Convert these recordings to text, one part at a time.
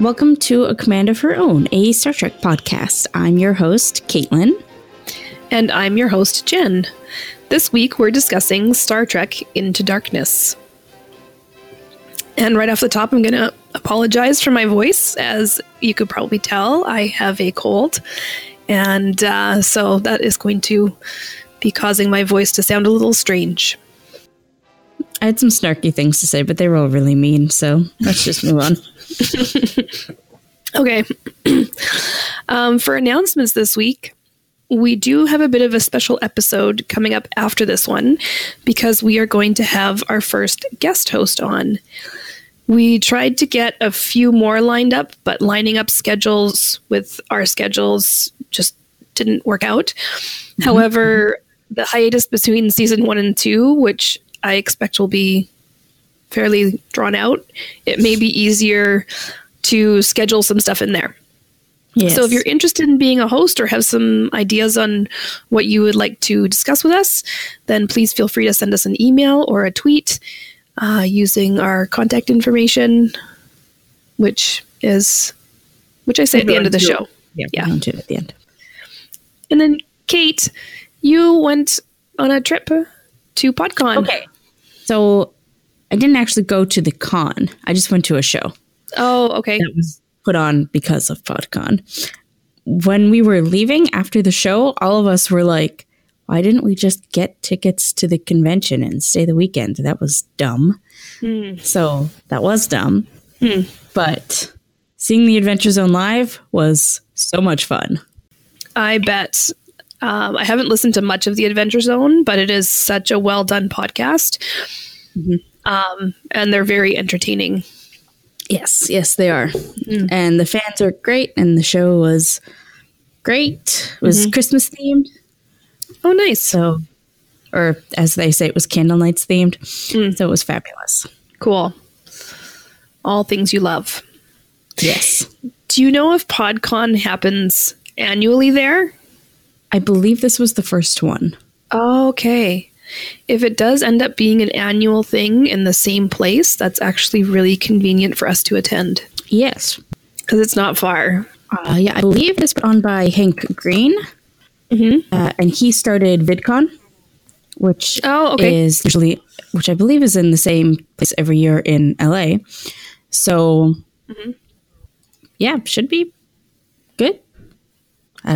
Welcome to A Command of Her Own, a Star Trek podcast. I'm your host, Caitlin. And I'm your host, Jenn. This week we're discussing Star Trek Into Darkness. And right off the top, I'm going to apologize for my voice. As you could probably tell, I have a cold. And uh, so that is going to be causing my voice to sound a little strange. I had some snarky things to say, but they were all really mean, so let's just move on. okay. um, for announcements this week, we do have a bit of a special episode coming up after this one because we are going to have our first guest host on. We tried to get a few more lined up, but lining up schedules with our schedules just didn't work out. Mm-hmm. However, the hiatus between season one and two, which I expect will be fairly drawn out, it may be easier to schedule some stuff in there. Yes. So if you're interested in being a host or have some ideas on what you would like to discuss with us, then please feel free to send us an email or a tweet uh, using our contact information, which is which I say at the end of the show. Yeah, yeah. We'll at the end. And then Cait, you went on a trip to PodCon. Okay. So I didn't actually go to the con. I just went to a show. Oh, okay. That was put on because of PodCon. When we were leaving after the show, all of us were like, why didn't we just get tickets to the convention and stay the weekend? That was dumb. Hmm. So that was dumb. Hmm. But seeing the Adventure Zone live was so much fun. I bet. Um, I haven't listened to much of the Adventure Zone, but it is such a well done podcast. Mm-hmm. Um, and they're very entertaining. Yes, yes, they are. Mm. And the fans are great, and the show was great. It was mm-hmm. Christmas themed. Oh, nice. So, or as they say, it was candle nights themed. Mm. So it was fabulous. Cool. All things you love. Yes. Do you know if PodCon happens annually there? I believe this was the first one. Okay. If it does end up being an annual thing in the same place, that's actually really convenient for us to attend. Yes. Because it's not far. Uh, yeah, I believe it's put on by Hank Green. Mm-hmm. Uh, and he started VidCon, which oh, okay. is usually, which I believe is in the same place every year in LA. So, mm-hmm. yeah, should be.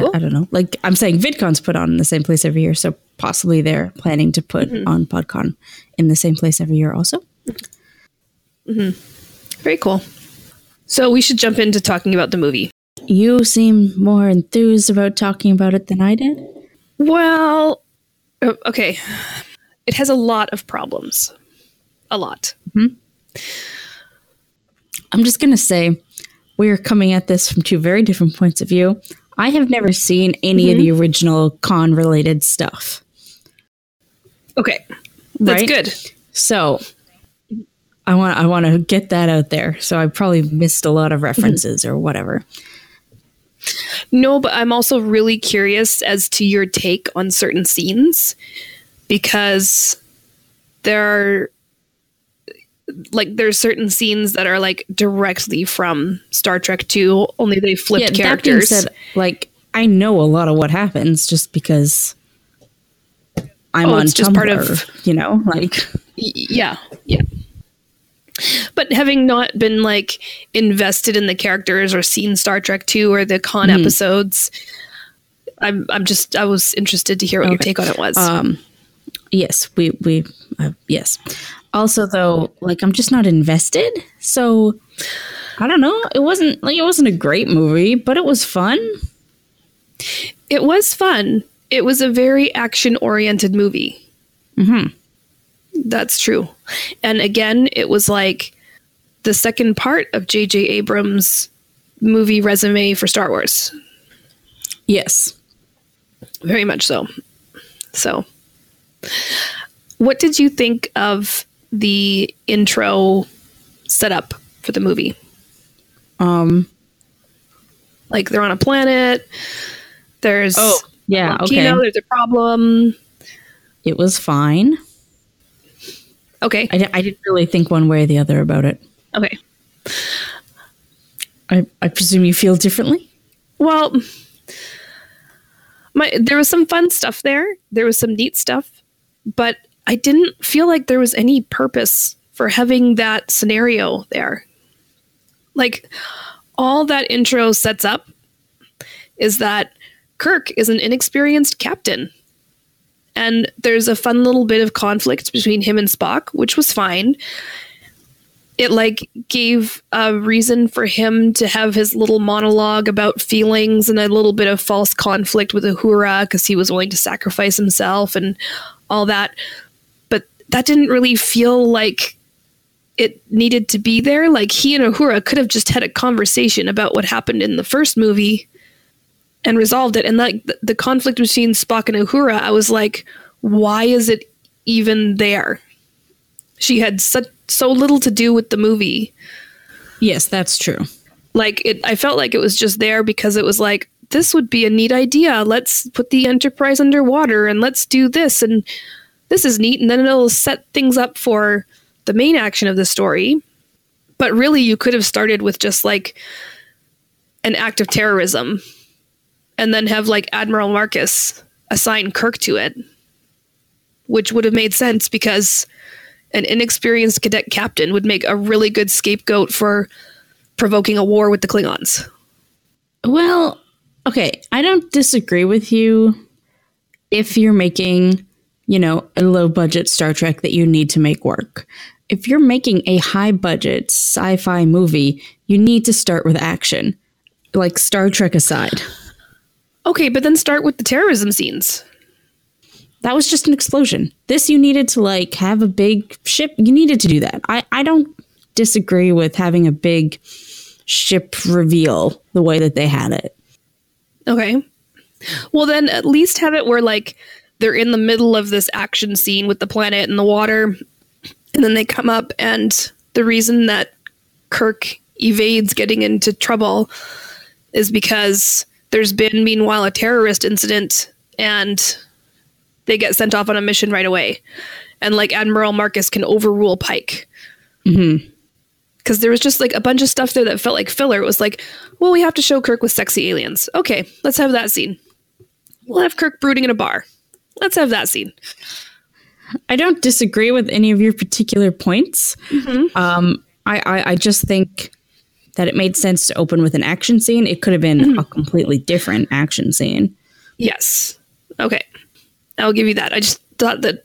Cool. I, I, don't know. Like I'm saying, VidCon's put on in the same place every year, so possibly they're planning to put mm-hmm. on PodCon in the same place every year, also. Mm-hmm. Very cool. So we should jump into talking about the movie. You seem more enthused about talking about it than I did. Well, okay. It has a lot of problems. A lot. Mm-hmm. I'm just going to say we are coming at this from two very different points of view. I have never seen any mm-hmm. of the mm-hmm. original Khan related stuff. Okay. That's right? good. So I want I want to get that out there. So I probably missed a lot of references mm-hmm. or whatever. No, but I'm also really curious as to your take on certain scenes because there are like there's certain scenes that are like directly from Star Trek 2, only they flipped yeah, characters. That being said, like I know a lot of what happens just because I'm oh, on it's Tumblr, just part of you know, like yeah, yeah. But having not been like invested in the characters or seen Star Trek 2 or the Khan mm. episodes, I'm I'm just I was interested to hear what okay. your take on it was. Um, yes, we we uh, yes. Also, though, like I'm just not invested, so I don't know. It wasn't like it wasn't a great movie, but it was fun. It was fun. It was a very action oriented movie. Hmm. That's true. And again, it was like the second part of J.J. Abrams' movie resume for Star Wars. Yes. Very much so. So, what did you think of the intro setup for the movie? Um, like they're on a planet. There's oh yeah, okay. There's a problem. It was fine. Okay. I, I didn't really think one way or the other about it. Okay. I, I presume you feel differently? Well, my there was some fun stuff there. There was some neat stuff, but I didn't feel like there was any purpose for having that scenario there. Like all that intro sets up is that Kirk is an inexperienced captain. And there's a fun little bit of conflict between him and Spock, which was fine. It like gave a reason for him to have his little monologue about feelings and a little bit of false conflict with Uhura because he was willing to sacrifice himself and all that. That didn't really feel like it needed to be there. Like he and Uhura could have just had a conversation about what happened in the first movie and resolved it. And like the, the conflict between Spock and Uhura, I was like, why is it even there? She had such so little to do with the movie. Yes, that's true. Like it I felt like it was just there because it was like this would be a neat idea. Let's put the Enterprise underwater and let's do this and this is neat and then it'll set things up for the main action of the story. But really you could have started with just like an act of terrorism and then have like Admiral Marcus assign Kirk to it, which would have made sense because an inexperienced cadet captain would make a really good scapegoat for provoking a war with the Klingons. Well, okay, I don't disagree with you if you're making, you know, a low budget Star Trek that you need to make work. If you're making a high budget sci fi movie, you need to start with action, like Star Trek aside. Okay, but then start with the terrorism scenes. That was just an explosion. This you needed to like have a big ship. You needed to do that. I, I don't disagree with having a big ship reveal the way that they had it. Okay. Well, then at least have it where like they're in the middle of this action scene with the planet and the water, and then they come up, and the reason that Kirk evades getting into trouble is because there's been, meanwhile, a terrorist incident and they get sent off on a mission right away. And like Admiral Marcus can overrule Pike. Mm-hmm because there was just like a bunch of stuff there that felt like filler. It was like, well, we have to show Kirk with sexy aliens. Okay, let's have that scene. We'll have Kirk brooding in a bar. Let's have that scene. I don't disagree with any of your particular points. Mm-hmm. Um, I, I, I, just think that it made sense to open with an action scene. It could have been mm-hmm. a completely different action scene. Yes. Okay. I'll give you that. I just thought that,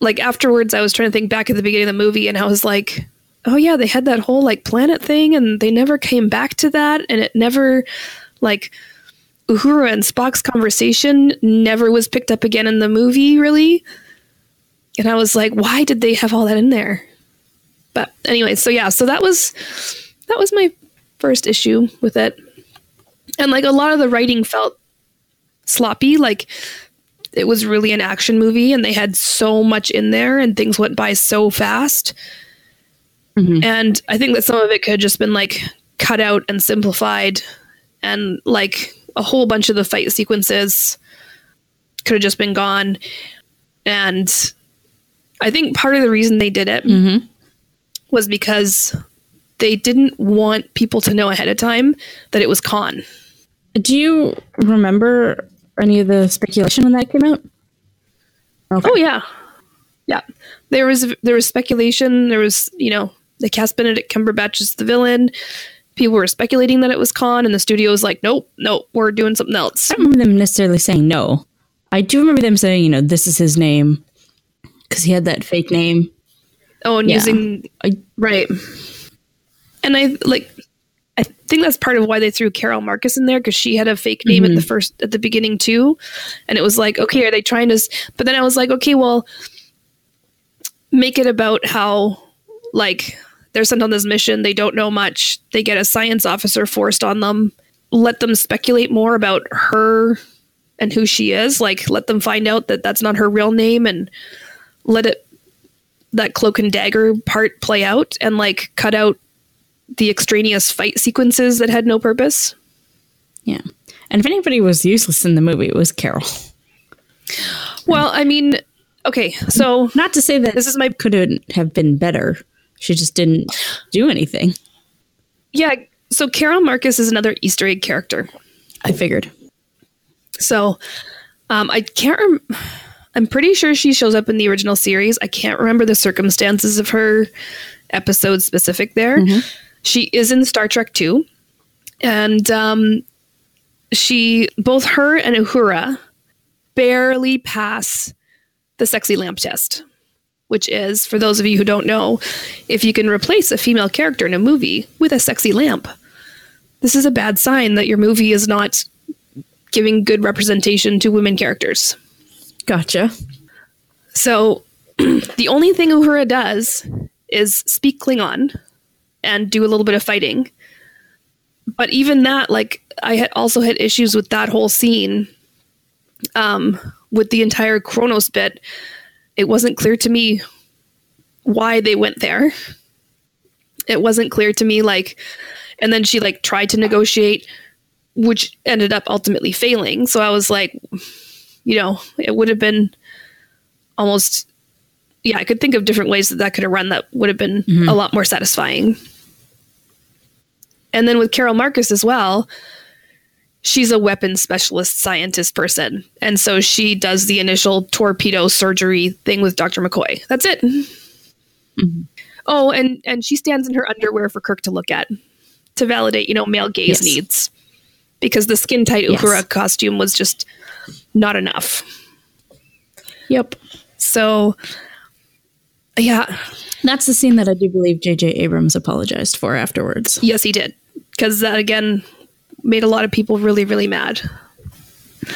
like, afterwards, I was trying to think back at the beginning of the movie and I was like, oh, yeah, they had that whole, like, planet thing and they never came back to that. And it never, like, Uhura and Spock's conversation never was picked up again in the movie, really. And I was like, why did they have all that in there? But anyway, so yeah, so that was that was my first issue with it. And like a lot of the writing felt sloppy, like it was really an action movie and they had so much in there and things went by so fast. Mm-hmm. And I think that some of it could have just been like cut out and simplified and like a whole bunch of the fight sequences could have just been gone. And I think part of the reason they did it mm-hmm. was because they didn't want people to know ahead of time that it was Khan. Do you remember any of the speculation when that came out? Okay. Oh yeah, yeah. There was there was speculation. There was you know they cast Benedict Cumberbatch is the villain. People were speculating that it was Khan, and the studio was like, "Nope, nope, we're doing something else." I don't remember them necessarily saying no. I do remember them saying, you know, this is his name because he had that fake name. Oh, and yeah. using I, right and I like I think that's part of why they threw Carol Marcus in there because she had a fake name mm-hmm. at the first at the beginning too, and it was like, okay, are they trying to? But then I was like, okay, well, make it about how like they're sent on this mission, they don't know much, they get a science officer forced on them, let them speculate more about her and who she is, like let them find out that that's not her real name, and let it that cloak and dagger part play out, and like cut out the extraneous fight sequences that had no purpose. Yeah. And if anybody was useless in the movie, it was Carol. Well, I mean, okay, so not to say that this is my couldn't have been better. She just didn't do anything. Yeah, So Carol Marcus is another Easter egg character. I figured. So um, I can't. Rem- I'm pretty sure she shows up in the original series. I can't remember the circumstances of her episode specific there. Mm-hmm. She is in Star Trek 2. And um, she, both her and Uhura, barely pass the sexy lamp test, which is, for those of you who don't know, if you can replace a female character in a movie with a sexy lamp, this is a bad sign that your movie is not giving good representation to women characters. Gotcha. So the only thing Uhura does is speak Klingon and do a little bit of fighting. But even that, like, I had also had issues with that whole scene. Um, with the entire Kronos bit, it wasn't clear to me why they went there. It wasn't clear to me, like, and then she like tried to negotiate, which ended up ultimately failing. So I was like, you know, it would have been almost yeah, I could think of different ways that that could have run that would have been mm-hmm. a lot more satisfying. And then with Carol Marcus as well, she's a weapons specialist scientist person. And so she does the initial torpedo surgery thing with Dr. McCoy. That's it. Mm-hmm. Oh, and and she stands in her underwear for Kirk to look at to validate, you know, male gaze yes. needs. Because the skin tight Uhura yes. costume was just not enough. Yep. So yeah. That's the scene that I do believe J.J. Abrams apologized for afterwards. Yes, he did. Because that, again, made a lot of people really, really mad.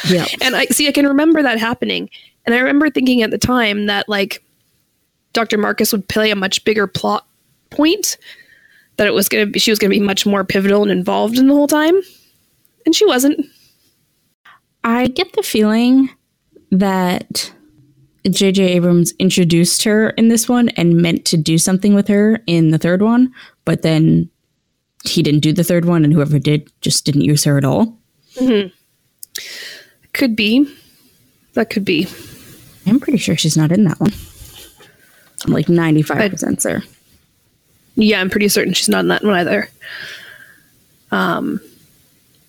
Yeah. And I see, I can remember that happening. And I remember thinking at the time that, like, Dr. Marcus would play a much bigger plot point, that it was going to be, she was going to be much more pivotal and involved in the whole time. And she wasn't. I get the feeling that J.J. Abrams introduced her in this one and meant to do something with her in the third one, but then he didn't do the third one, and whoever did just didn't use her at all. Mm-hmm. Could be. That could be. I'm pretty sure she's not in that one. I'm like 95% sure. Yeah, I'm pretty certain she's not in that one either. Um,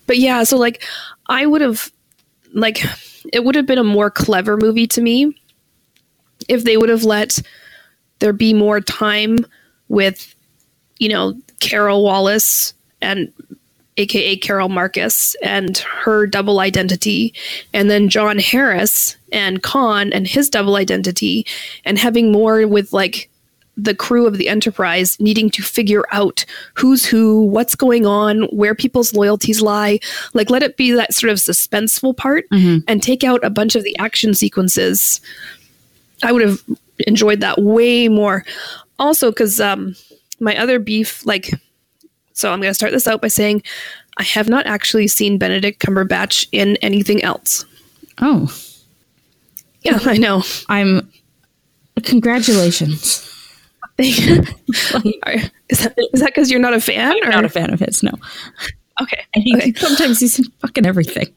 but yeah, so like I would have, like, it would have been a more clever movie to me if they would have let there be more time with, you know, Carol Wallace and aka Carol Marcus and her double identity, and then John Harris and Khan and his double identity, and having more with like the crew of the Enterprise needing to figure out who's who, what's going on, where people's loyalties lie. Like, let it be that sort of suspenseful part mm-hmm. and take out a bunch of the action sequences I would have enjoyed that way more. Also, because um, my other beef, like, so I'm going to start this out by saying I have not actually seen Benedict Cumberbatch in anything else. Oh. Yeah, I know. I'm. Congratulations. is that is that because you're not a fan? I'm or? not a fan of his. No. Okay. Okay. sometimes he's in fucking everything.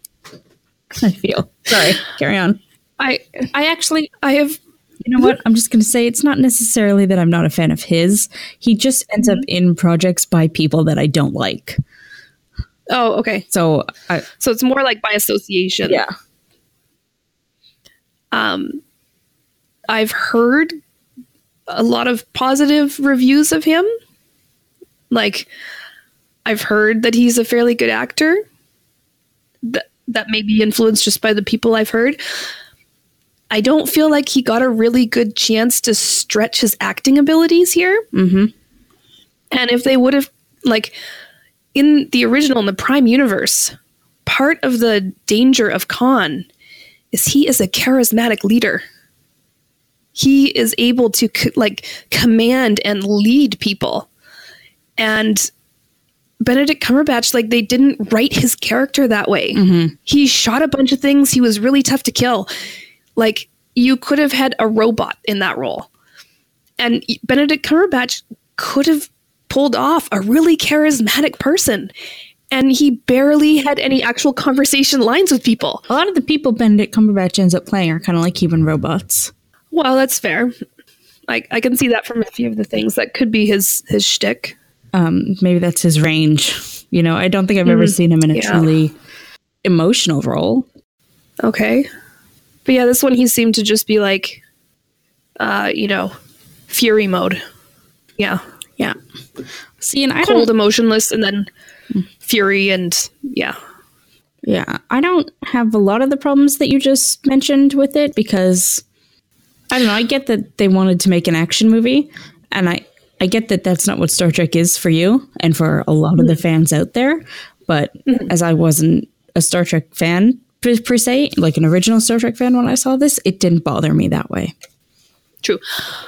I feel. Sorry. Carry on. I I actually I have you know what? I'm just going to say it's not necessarily that I'm not a fan of his. He just ends up in projects by people that I don't like. Oh, okay. So, I, so it's more like by association. Yeah. Um, I've heard a lot of positive reviews of him. Like, I've heard that he's a fairly good actor. That that may be influenced just by the people I've heard. I don't feel like he got a really good chance to stretch his acting abilities here. Mm-hmm. And if they would have, like, in the original, in the Prime universe, part of the danger of Khan is he is a charismatic leader. He is able to, like, command and lead people. And Benedict Cumberbatch, like, they didn't write his character that way. Mm-hmm. He shot a bunch of things. He was really tough to kill like you could have had a robot in that role. And Benedict Cumberbatch could have pulled off a really charismatic person. And he barely had any actual conversation lines with people. A lot of the people Benedict Cumberbatch ends up playing are kind of like human robots. Well, that's fair. I, I can see that from a few of the things that could be his his shtick. Um, maybe that's his range. You know, I don't think I've mm-hmm. ever seen him in a yeah. truly emotional role. Okay. But yeah, this one he seemed to just be like uh, you know, fury mode. Yeah. Yeah. See, and I cold, emotionless, and then fury, and yeah. Yeah, I don't have a lot of the problems that you just mentioned with it because I don't know. I get that they wanted to make an action movie, and I I get that that's not what Star Trek is for you and for a lot of the mm-hmm. fans out there. But mm-hmm. as I wasn't a Star Trek fan per, per se, like an original Star Trek fan when I saw this, it didn't bother me that way. True.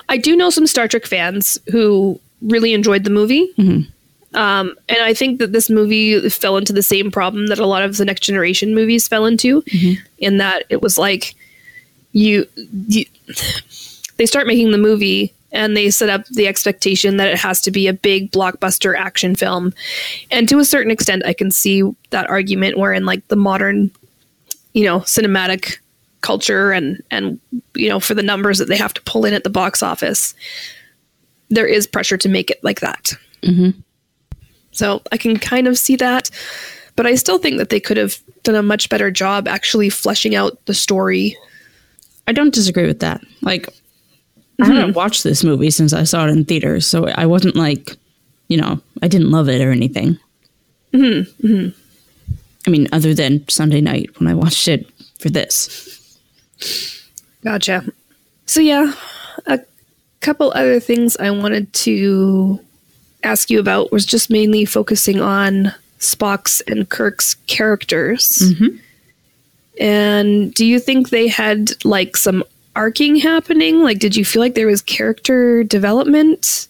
I do know some Star Trek fans who really enjoyed the movie. Mm-hmm. Um, and I think that this movie fell into the same problem that a lot of the next generation movies fell into, mm-hmm. in that it was like you, you, they start making the movie and they set up the expectation that it has to be a big blockbuster action film. And to a certain extent, I can see that argument wherein like the modern, you know, cinematic culture and and you know for the numbers that they have to pull in at the box office there is pressure to make it like that mm-hmm. so i can kind of see that but i still think that they could have done a much better job actually fleshing out the story i don't disagree with that like mm-hmm. i haven't watched this movie since i saw it in theaters so i wasn't like you know i didn't love it or anything mm-hmm. I mean other than sunday night when i watched it for this Gotcha. So, yeah, a couple other things I wanted to ask you about was just mainly focusing on Spock's and Kirk's characters. Mm-hmm. And do you think they had like some arcing happening? Like, did you feel like there was character development?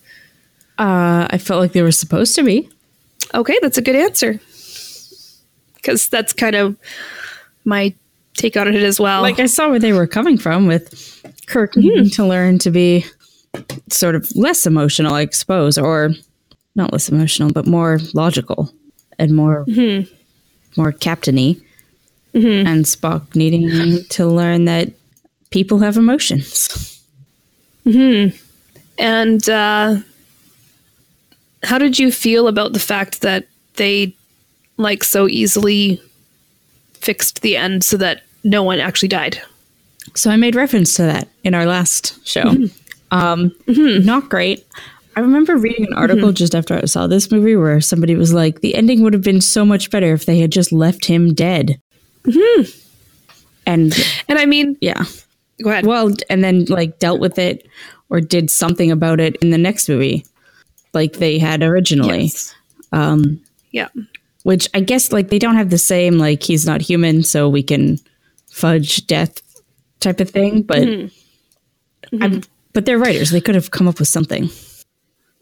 Uh, I felt like there was supposed to be. Okay, that's a good answer. Because that's kind of my take on it as well. Like I saw where they were coming from with Kirk mm-hmm. needing to learn to be sort of less emotional, I suppose, or not less emotional, but more logical and more mm-hmm. more captainy. Mm-hmm. And Spock needing to learn that people have emotions. Hmm. And uh, how did you feel about the fact that they like so easily fixed the end so that no one actually died. So I made reference to that in our last show. Mm-hmm. Um, mm-hmm. Not great. I remember reading an article mm-hmm. just after I saw this movie where somebody was like, the ending would have been so much better if they had just left him dead. Mm-hmm. And and I mean, yeah. Go ahead. Well, and then like dealt with it or did something about it in the next movie, like they had originally. Yes. Um, yeah which I guess like they don't have the same like he's not human, so we can fudge death type of thing. But mm-hmm. Mm-hmm. but they're writers; they could have come up with something.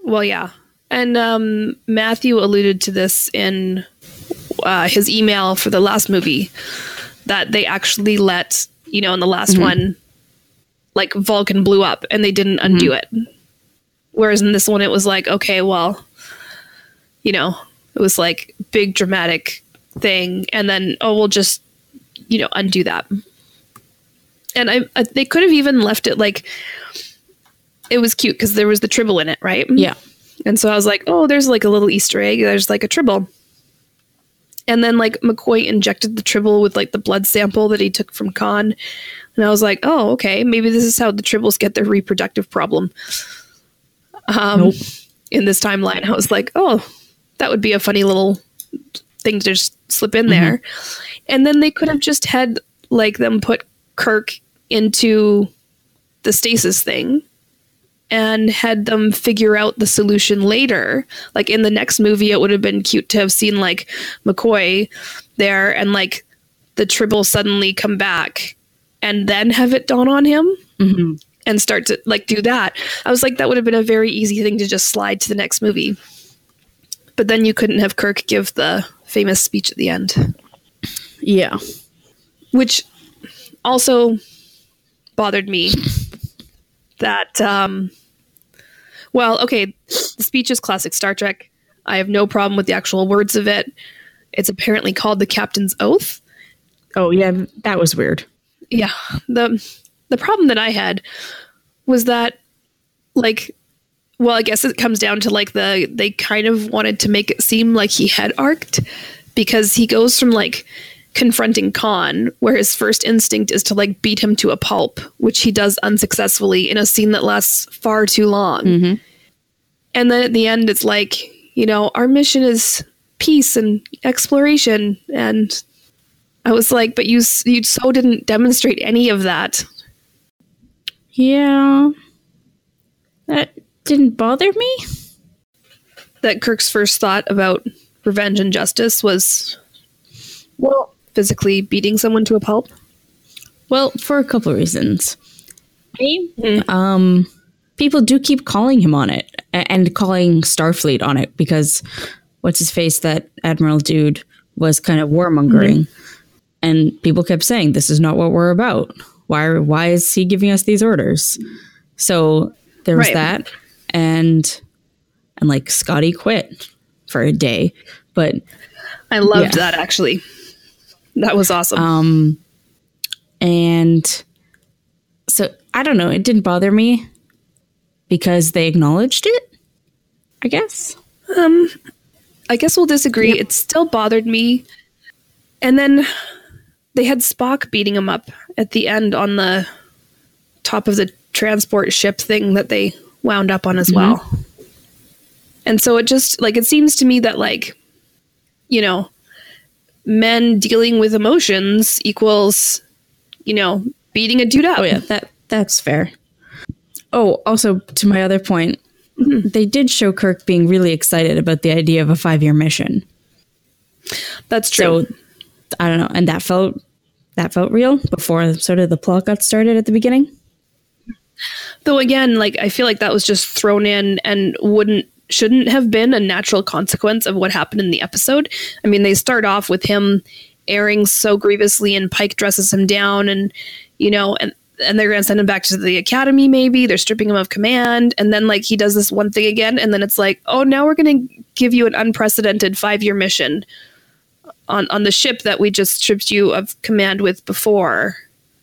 Well, yeah, and um, Matthew alluded to this in uh, his email for the last movie that they actually let you know in the last mm-hmm. one, like Vulcan blew up and they didn't undo mm-hmm. it. Whereas in this one, it was like, okay, well, you know, it was like big dramatic thing, and then oh, we'll just you know undo that. And I, I they could have even left it like it was cute because there was the tribble in it, right? Yeah. And so I was like, oh, there's like a little Easter egg. There's like a tribble. And then like McCoy injected the tribble with like the blood sample that he took from Khan. And I was like, oh, okay, maybe this is how the tribbles get their reproductive problem. Um, nope. In this timeline, I was like, oh, that would be a funny little thing to just slip in mm-hmm. there. And then they could have just had like them put Kirk into the stasis thing and had them figure out the solution later. Like in the next movie, it would have been cute to have seen like McCoy there and like the Tribble suddenly come back and then have it dawn on him mm-hmm. and start to like do that. I was like, that would have been a very easy thing to just slide to the next movie. But then you couldn't have Kirk give the famous speech at the end. Yeah. Which also bothered me that um well, okay, the speech is classic Star Trek. I have no problem with the actual words of it. It's apparently called the Captain's Oath. Oh yeah, that was weird. Yeah. The the problem that I had was that like well, I guess it comes down to like the they kind of wanted to make it seem like he had arced because he goes from like confronting Khan, where his first instinct is to like beat him to a pulp, which he does unsuccessfully in a scene that lasts far too long. Mm-hmm. And then at the end, it's like, you know, our mission is peace and exploration. And I was like, but you, you so didn't demonstrate any of that. Yeah. That didn't bother me. That Kirk's first thought about revenge and justice was, well, physically beating someone to a pulp? Well, for a couple of reasons. Mm. Um, people do keep calling him on it and calling Starfleet on it because what's his face that Admiral dude was kind of warmongering, mm-hmm. and people kept saying this is not what we're about. Why? Why is he giving us these orders? So there was right. that, and and like Scotty quit for a day, but I loved yeah. that actually. That was awesome. Um, and so I don't know. It didn't bother me because they acknowledged it. I guess. Um, I guess we'll disagree. Yeah. It still bothered me. And then they had Spock beating him up at the end on the top of the transport ship thing that they wound up on as mm-hmm. well. And so it just like it seems to me that like you know men dealing with emotions equals, you know, beating a dude up. Oh yeah, that that's fair. Oh, also to my other point, mm-hmm. they did show Kirk being really excited about the idea of a five year mission. That's true. So I don't know, and that felt that felt real before sort of the plot got started at the beginning. Though again, like I feel like that was just thrown in and wouldn't shouldn't have been a natural consequence of what happened in the episode. I mean, they start off with him erring so grievously and Pike dresses him down and you know and and they're going to send him back to the academy maybe. They're stripping him of command. And then like he does this one thing again and then it's like oh now we're going to give you an unprecedented 5 year mission on on the ship that we just stripped you of command with before.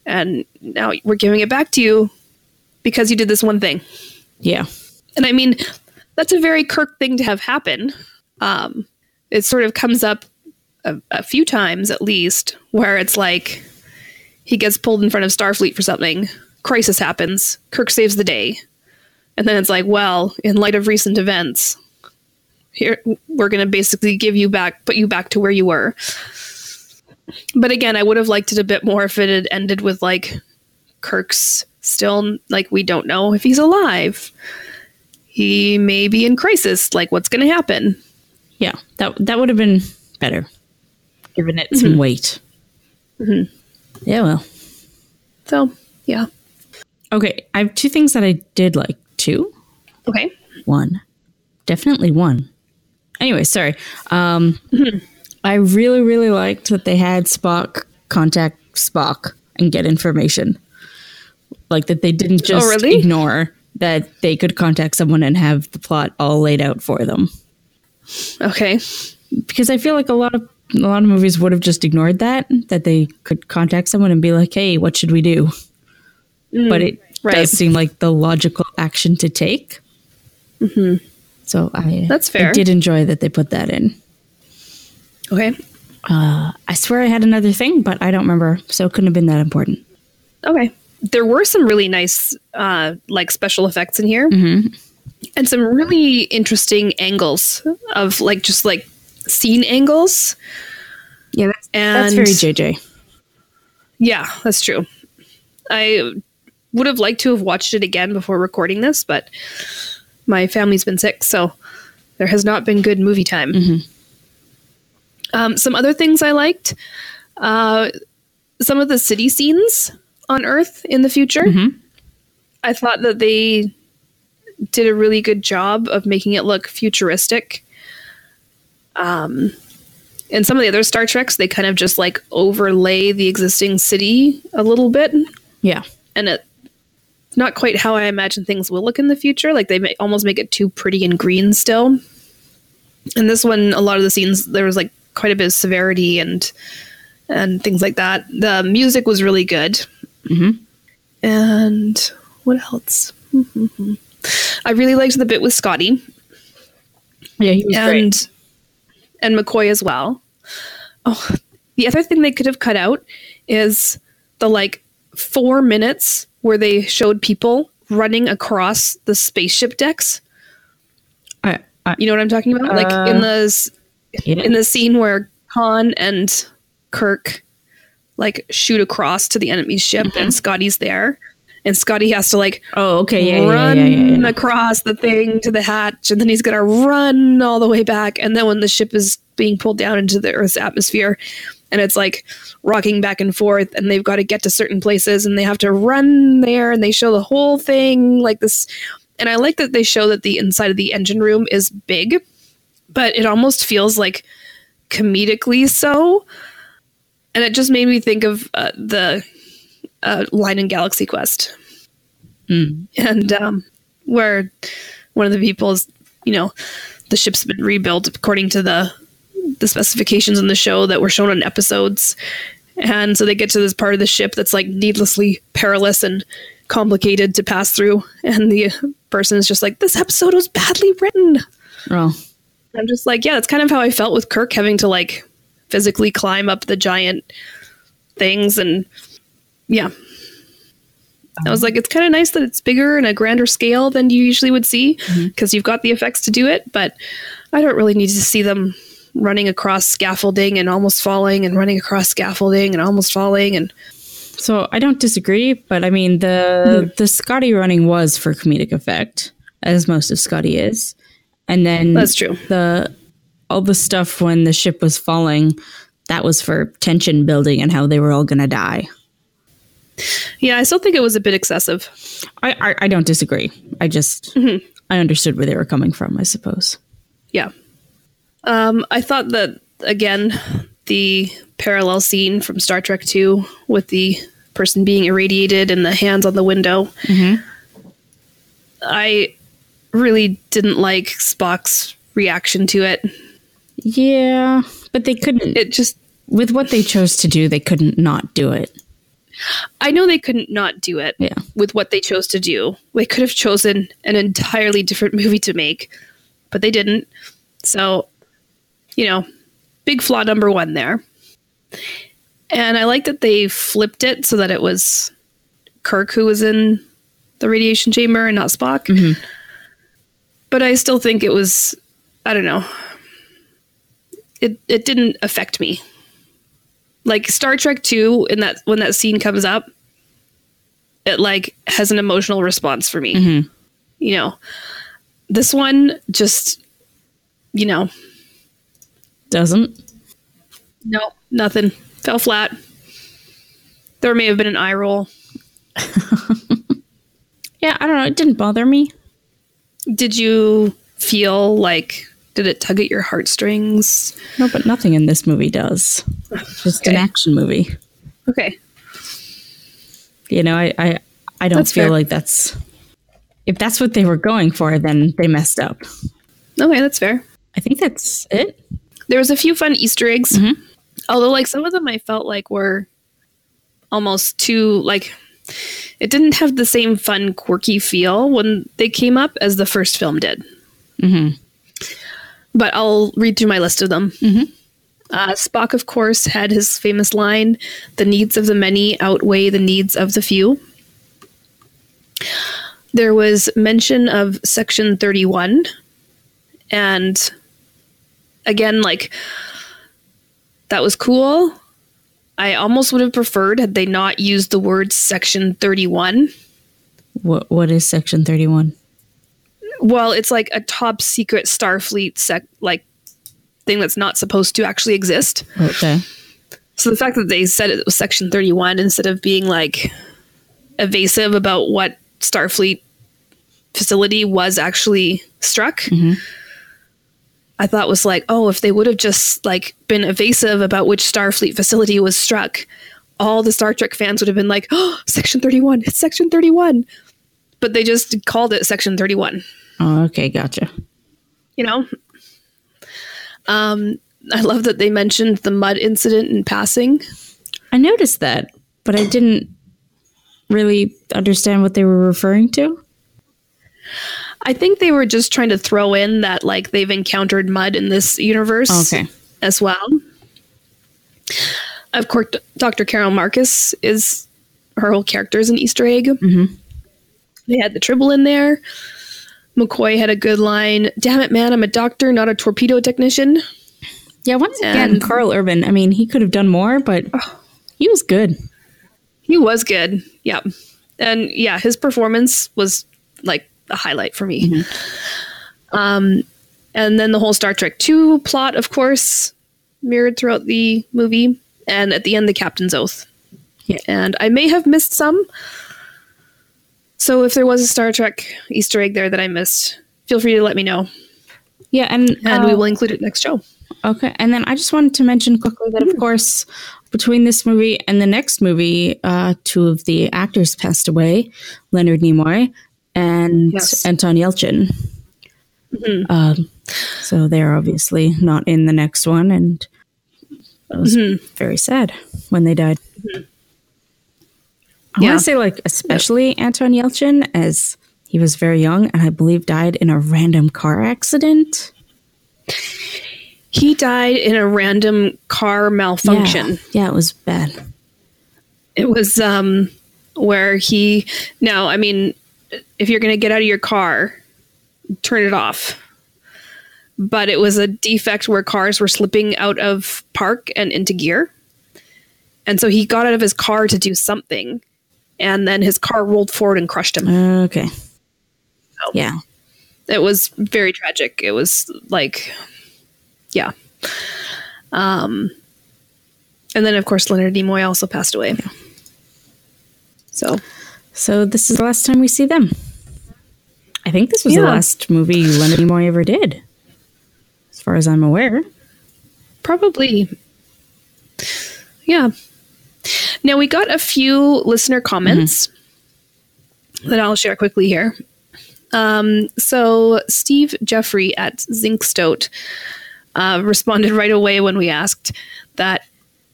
And now we're giving it back to you because you did this one thing yeah and i mean that's a very Kirk thing to have happen. Um, it sort of comes up a, a few times at least where it's like he gets pulled in front of Starfleet for something, crisis happens, Kirk saves the day, and then it's like, well, in light of recent events, here we're going to basically give you back, put you back to where you were. But again, I would have liked it a bit more if it had ended with like Kirk's still like we don't know if he's alive he may be in crisis. Like, what's going to happen? Yeah, that that would have been better, given it mm-hmm. some weight. Mm-hmm. Yeah, well. So, yeah. Okay, I have two things that I did like. too. Okay. One. Definitely one. Anyway, sorry. Um, mm-hmm. I really, really liked that they had Spock contact Spock and get information. Like that they didn't oh, just oh, really? ignore that they could contact someone and have the plot all laid out for them. Okay. Because I feel like a lot of a lot of movies would have just ignored that that they could contact someone and be like, "Hey, what should we do?" Mm, but it right. does seem like the logical action to take. Mm-hmm. So I that's fair. I did enjoy that they put that in. Okay. Uh, I swear I had another thing, but I don't remember, so it couldn't have been that important. Okay there were some really nice uh, like special effects in here. Mm-hmm. and some really interesting angles of like just like scene angles. Yeah that's, and that's very jj yeah that's true. I would have liked to have watched it again before recording this but my family's been sick so there has not been good movie time. Mm-hmm. um, some other things i liked uh, some of the city scenes on Earth in the future. Mm-hmm. I thought that they did a really good job of making it look futuristic. Um, in some of the other Star Treks, they kind of just like overlay the existing city a little bit. Yeah, and it not quite how I imagine things will look in the future. Like they may almost make it too pretty and green still. And this one, a lot of the scenes there was like quite a bit of severity and and things like that. The music was really good. Mm-hmm. And what else? I really liked the bit with Scotty. Yeah, he was and great. and McCoy as well. Oh, the other thing they could have cut out is the like four minutes where they showed people running across the spaceship decks. I, I, You know what I'm talking about? like Uh, in the in the scene where Khan and Kirk like shoot across to the enemy's ship and mm-hmm. Scotty's there. And Scotty has to like oh, okay, yeah, yeah, run yeah, yeah, yeah. across the thing to the hatch, and then he's gonna run all the way back. And then when the ship is being pulled down into the Earth's atmosphere, and it's like rocking back and forth, and they've got to get to certain places, and they have to run there, and they show the whole thing like this. And I like that they show that the inside of the engine room is big, but it almost feels like comedically so. And it just made me think of uh, the uh, line in Galaxy Quest Mm. and um, where one of the people is, you know, the ship's been rebuilt according to the the specifications in the show that were shown in episodes, and so they get to this part of the ship that's like needlessly perilous and complicated to pass through, and the person is just like, "This episode was badly written." Oh, I'm just like, yeah, that's kind of how I felt with Kirk having to like physically climb up the giant things and yeah. I was like, it's kind of nice that it's bigger and a grander scale than you usually would see mm-hmm. because you've got the effects to do it, but I don't really need to see them running across scaffolding and almost falling and running across scaffolding and almost falling and so I don't disagree, but I mean the hmm. the Scotty running was for comedic effect, as most of Scotty is, and then That's true. The all the stuff when the ship was falling, that was for tension building and how they were all gonna die. yeah, I still think it was a bit excessive. I I, I don't disagree. I just I understood where they were coming from. I suppose. Yeah. Um, I thought that again, the parallel scene from Star Trek Two with the person being irradiated and the hands on the window. I really didn't like Spock's reaction to it. Yeah, but they couldn't. It just with what they chose to do, they couldn't not do it. I know they couldn't not do it Yeah. with what they chose to do. They could have chosen an entirely different movie to make, but they didn't. So, you know, big flaw number one there. And I like that they flipped it so that it was Kirk who was in the radiation chamber and not Spock. Mm-hmm. But I still think it was, I don't know, it, it didn't affect me like Star Trek 2 in that when that scene comes up it like has an emotional response for me. Mm-hmm. You know. This one just you know, Doesn't. no, nothing. Fell flat. There may have been an eye roll. Yeah, I don't know. It didn't bother me. Did you feel like did it tug at your heartstrings? No, but nothing in this movie does. It's just an action movie. Okay. You know, I I, I don't That's feel fair. like that's if that's what they were going for, then they messed up. Okay, that's fair. I think that's it. There was a few fun Easter eggs. Mm-hmm. Although like some of them I felt like were almost too like it didn't have the same fun quirky feel when they came up as the first film did. Mm-hmm. But I'll read through my list of them. Uh, Spock, of course, had his famous line The needs of the many outweigh the needs of the few. There was mention of Section 31. And again, like, that was cool. I almost would have preferred had they not used the word Section 31. What what is section 31? Well, it's like a top secret Starfleet sec like thing that's not supposed to actually exist. Okay. So the fact that they said it was Section 31 instead of being like evasive about what Starfleet facility was actually struck, mm-hmm. I thought was like, oh, if they would have just like been evasive about which Starfleet facility was struck, all the Star Trek fans would have been like, oh, Section 31, it's Section 31. But they just called it Section 31. Oh, okay, gotcha. you know um i love that they mentioned the Mudd incident in passing I noticed that, but I didn't really understand what they were referring to. I think they were just trying to throw in that like they've encountered Mudd in this universe Okay. as well. Of course, Dr. Carol Marcus is her whole character is an Easter egg. Mhm. They had the Tribble in there. McCoy had a good line. Damn it, man! I'm a doctor, not a torpedo technician. Yeah, once again, And- Karl Urban. I mean, he could have done more, but he was good. He was good. Yeah. And yeah, his performance was like a highlight for me. Um, and then the whole Star Trek 2 plot, of course, mirrored throughout the movie. And at the end, the captain's oath. Yeah. And I may have missed some. So if there was a Star Trek Easter egg there that I missed, feel free to let me know. Yeah, and And uh, we will include it next show. Okay, and then I just wanted to mention quickly that, of course, between this movie and the next movie, uh, two of the actors passed away: Leonard Nimoy and Yes. Anton Yelchin. Um, so they're obviously not in the next one, and it was very sad when they died. I Yeah. want to say, like, especially Anton Yelchin, as he was very young and I believe died in a random car accident. He died in a random car malfunction. Yeah, yeah it was bad. It was um where he now, I mean, if you're going to get out of your car, turn it off. But it was a defect where cars were slipping out of park and into gear. And so he got out of his car to do something, and then his car rolled forward and crushed him. Okay. Yeah. It was very tragic. It was like yeah. Um and then of course Leonard Nimoy also passed away. So So this is the last time we see them. I think this was the last movie Leonard Nimoy ever did, as far as I'm aware. Probably. Yeah. Now we got a few listener comments that I'll share quickly here. Um, so Steve Jeffrey at Zinkstote uh, responded right away when we asked that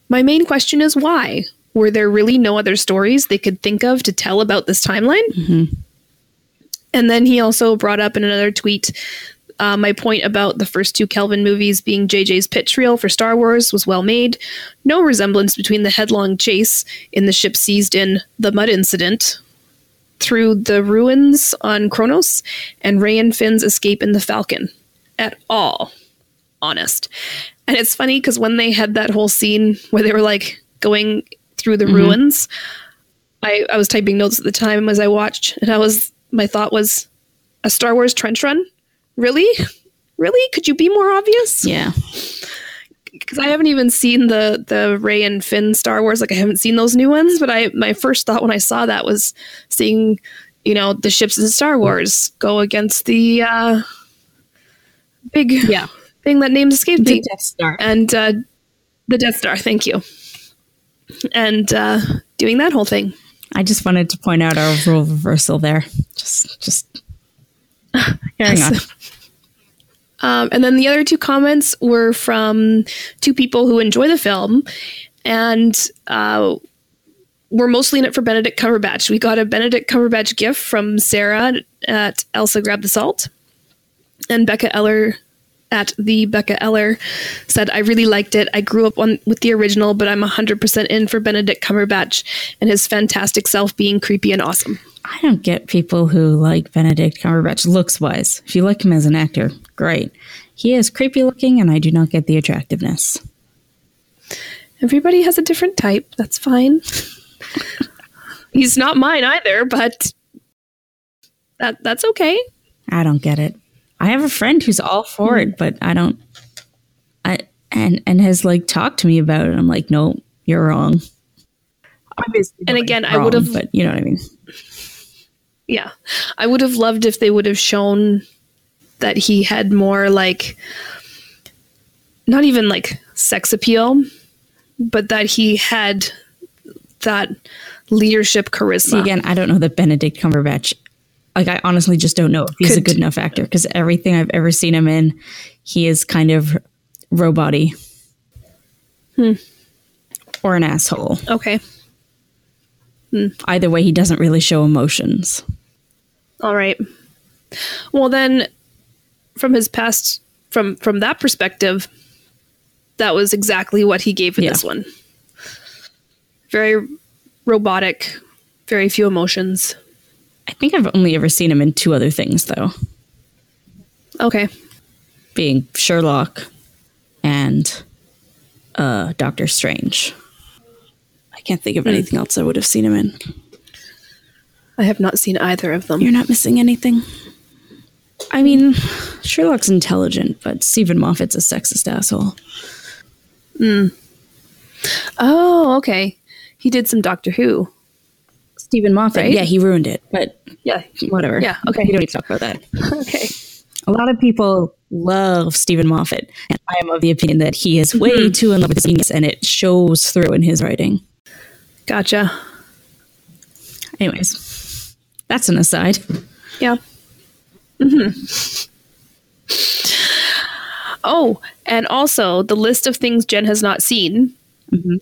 my main question is why? Were there really no other stories they could think of to tell about this timeline? And then he also brought up in another tweet uh, my point about the first two Kelvin movies being JJ's pitch reel for Star Wars was well made. No resemblance between the headlong chase in the ship seized in the Mudd Incident through the ruins on Kronos and Rey and Finn's escape in the Falcon at all. Honest. And it's funny because when they had that whole scene where they were like going through the ruins, I, I was typing notes at the time as I watched, and I was my thought was a Star Wars trench run? Really? Really? Could you be more obvious? Yeah. Because I haven't even seen the the Rey and Finn Star Wars. Like I haven't seen those new ones. But I my first thought when I saw that was seeing, you know, the ships in Star Wars go against the uh, big Yeah. thing that names escaped me Death Star. and uh, the Death Star. Thank you. And uh, doing that whole thing. I just wanted to point out our role reversal there. Just, just on. Um, and then the other two comments were from two people who enjoy the film and uh, were mostly in it for Benedict Cumberbatch. We got a Benedict Cumberbatch gift from Sarah at Elsa Grab the Salt. And Becca Eller at the Becca Eller said, I really liked it. I grew up on with the original, but I'm 100% in for Benedict Cumberbatch and his fantastic self being creepy and awesome. I don't get people who like Benedict Cumberbatch looks wise. If you like him as an actor, great. He is creepy looking, and I do not get the attractiveness. Everybody has a different type. That's fine. He's not mine either, but that that's okay. I don't get it. I have a friend who's all for it, hmm. but I don't. I and and has like talked to me about it. I'm like, no, you're wrong. Obviously, And nobody's again, I would've- but you know what I mean. Yeah. I would have loved if they would have shown that he had more like not even like sex appeal, but that he had that leadership charisma. See, again, I don't know that Benedict Cumberbatch. Like, I honestly just don't know if he's a good enough actor because everything I've ever seen him in, he is kind of robot-y. Hmm. Or an asshole. Okay. Hmm. Either way, he doesn't really show emotions. All right. Well, then, from his past, from from that perspective, that was exactly what he gave with yeah. this one. Very robotic, very few emotions. I think I've only ever seen him in two other things, though. Okay. Being Sherlock and uh, Doctor Strange. I can't think of mm. anything else I would have seen him in. I have not seen either of them. You're not missing anything. I mean, Sherlock's intelligent, but Steven Moffat's a sexist asshole. Hmm. Oh, okay. He did some Doctor Who. Steven Moffat. Right? Yeah, he ruined it. But yeah, whatever. Yeah, okay. You don't need to talk about that. okay. A lot of people love Steven Moffat, and I am of the opinion that he is way mm-hmm. too in love with his genius, and it shows through in his writing. Gotcha. Anyways, that's an aside. Yeah. hmm Oh, and also the list of things Jenn has not seen. Mm-hmm.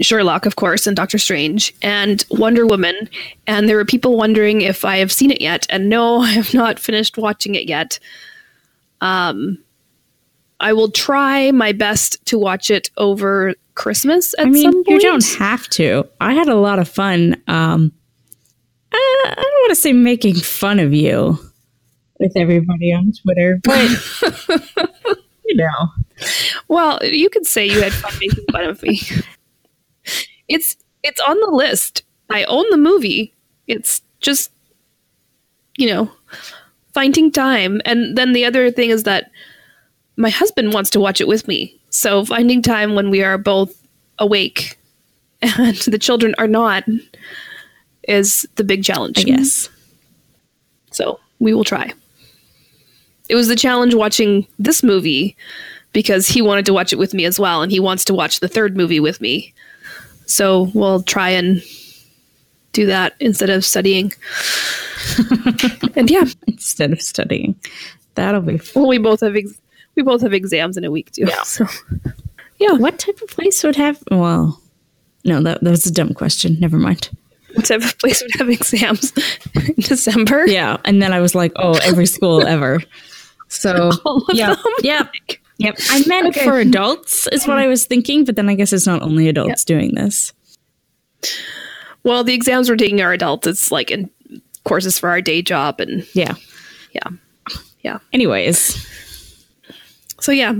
Sherlock, of course, and Doctor Strange, and Wonder Woman. And there were people wondering if I have seen it yet. And no, I have not finished watching it yet. Um, I will try my best to watch it over Christmas I mean, You don't have to. I had a lot of fun. Um, I, I don't want to say making fun of you with everybody on Twitter, but you know. Well, you could say you had fun making fun of me. It's it's on the list. I own the movie. It's just you know, finding time. And then the other thing is that my husband wants to watch it with me. So finding time when we are both awake and the children are not is the big challenge, I guess. So we will try. It was the challenge watching this movie because he wanted to watch it with me as well, and he wants to watch the third movie with me. So we'll try and do that instead of studying. and yeah, instead of studying, that'll be. Fun. Well, we both have ex- we both have exams in a week too. Yeah. So, yeah. What type of place would have? Well, no, that that was a dumb question. Never mind. What type of place would have exams in December? Yeah, and then I was like, oh, every school ever. So yeah, them? yeah. Yep. I meant okay. for adults is what I was thinking, but then I guess it's not only adults yep. doing this. Well, the exams we're taking are adults. It's like in courses for our day job and yeah. Yeah. Yeah. Anyways. So yeah,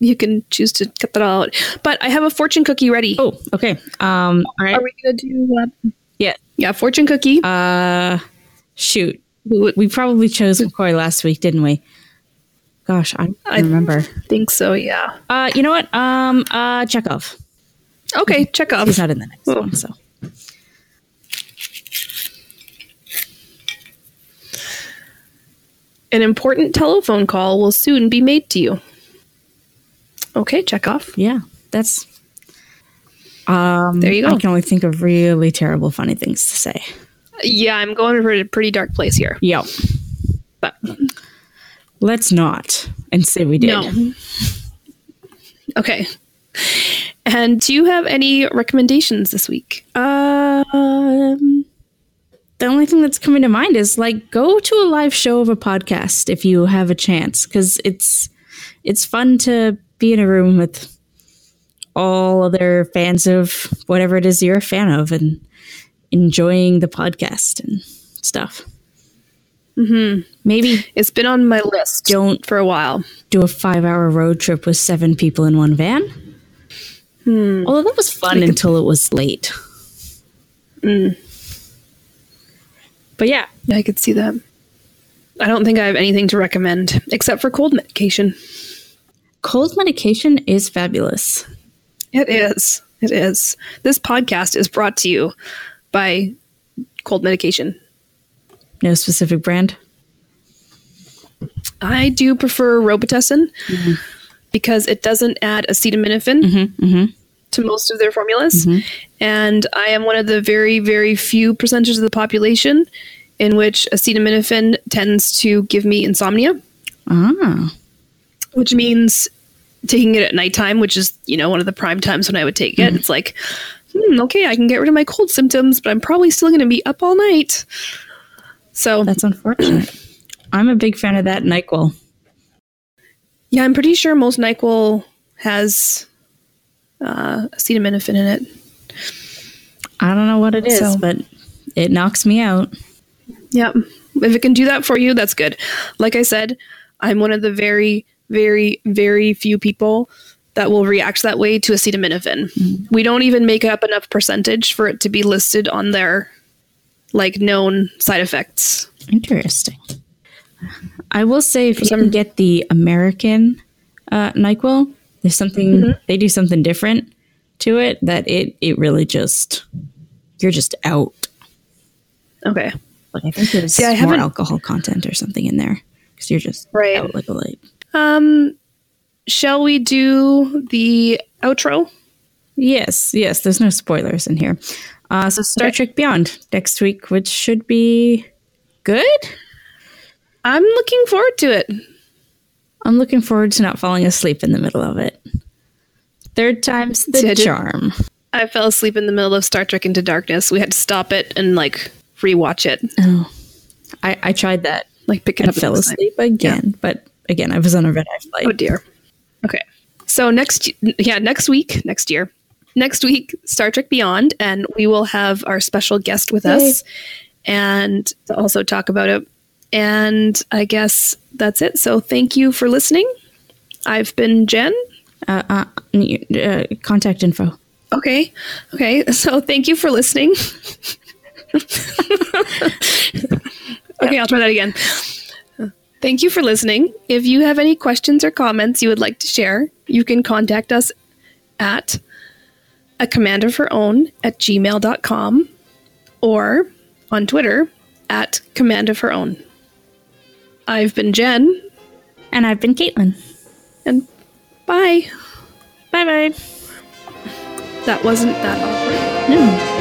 you can choose to cut that all out. But I have a fortune cookie ready. Oh, okay. Um all right. Are we gonna do uh, Yeah. Yeah, fortune cookie. Uh shoot. We, we probably chose McCoy last week, didn't we? Gosh, I remember. think so, yeah. Uh, you know what? Um, uh, Chekhov. Okay, Chekhov. He's not in the next oh. one, so. An important telephone call will soon be made to you. Okay, Chekhov. Yeah, that's. Um, there you go. I can only think of really terrible, funny things to say. Yeah, I'm going for a pretty dark place here. Yep. But Let's not and say we did. No. Okay. And do you have any recommendations this week? Um, the only thing that's coming to mind is like go to a live show of a podcast if you have a chance because it's it's fun to be in a room with all other fans of whatever it is you're a fan of and enjoying the podcast and stuff. Mm-hmm. Maybe it's been on my list. Don't for a while. Do a five-hour road trip with seven people in one van. Hmm. Although that was fun until it was late. Mm. But yeah, I could see that. I don't think I have anything to recommend except for cold medication. Cold medication is fabulous. It is. It is. This podcast is brought to you by cold medication. No specific brand? I do prefer Robitussin mm-hmm. because it doesn't add acetaminophen mm-hmm, mm-hmm. to most of their formulas. Mm-hmm. And I am one of the very, very few percentages of the population in which acetaminophen tends to give me insomnia. Ah. Which means taking it at nighttime, which is, you know, one of the prime times when I would take it. Mm-hmm. It's like, hmm, okay, I can get rid of my cold symptoms, but I'm probably still going to be up all night. So that's unfortunate. I'm a big fan of that NyQuil. Yeah, I'm pretty sure most NyQuil has uh, acetaminophen in it. I don't know what it is, so. but it knocks me out. Yep. If it can do that for you, that's good. Like I said, I'm one of the very, very, very few people that will react that way to acetaminophen. Mm-hmm. We don't even make up enough percentage for it to be listed on their like known side effects. Interesting. I will say if you can get the American uh, Nyquil, there's something mm-hmm. they do something different to it that it it really just you're just out. Okay. Like I think there's yeah, more alcohol content or something in there because you're just right. out like a light. Um, shall we do the outro? Yes, yes. There's no spoilers in here. Uh, so Star. Trek Beyond next week, which should be good. I'm looking forward to it. I'm looking forward to not falling asleep in the middle of it. Third time's the Did charm. I fell asleep in the middle of Star Trek Into Darkness. We had to stop it and like rewatch it. Oh, I, I tried that. Like pick it up. Fell asleep again, yeah. but again, I was on a red eye flight. Oh dear. Okay, so next, yeah, next week, next year, next week, Star Trek Beyond, and we will have our special guest with Yay. us, and also talk about it. And I guess that's it. So thank you for listening. I've been Jenn. Uh, uh, uh, contact info. Okay. Okay. So thank you for listening. okay, I'll try that again. Thank you for listening. If you have any questions or comments you would like to share, you can contact us at a command of her own at gmail.com or on Twitter at command of her own. I've been Jenn. And I've been Caitlin. And bye. Bye bye. That wasn't that awkward. No.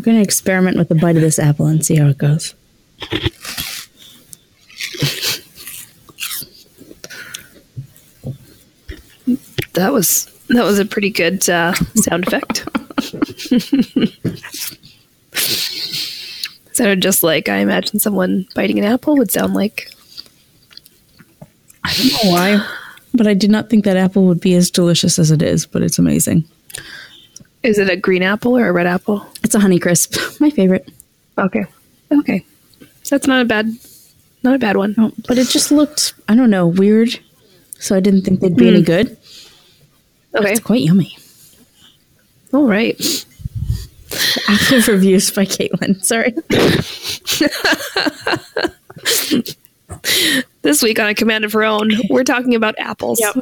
I'm going to experiment with a bite of this apple and see how it goes. That was that was a pretty good uh, sound effect. sounded just like I imagine someone biting an apple would sound like. I don't know why, but I did not think that apple would be as delicious as it is. But it's amazing. Is it a green apple or a red apple? It's a Honey Crisp, my favorite. Okay, okay, that's not a bad, not a bad one. No, but it just looked, I don't know, weird. So I didn't think they'd be mm. any good. Okay, it's quite yummy. All right. Active reviews by Caitlin. Sorry. this week on a command of her own, we're talking about apples. Yep.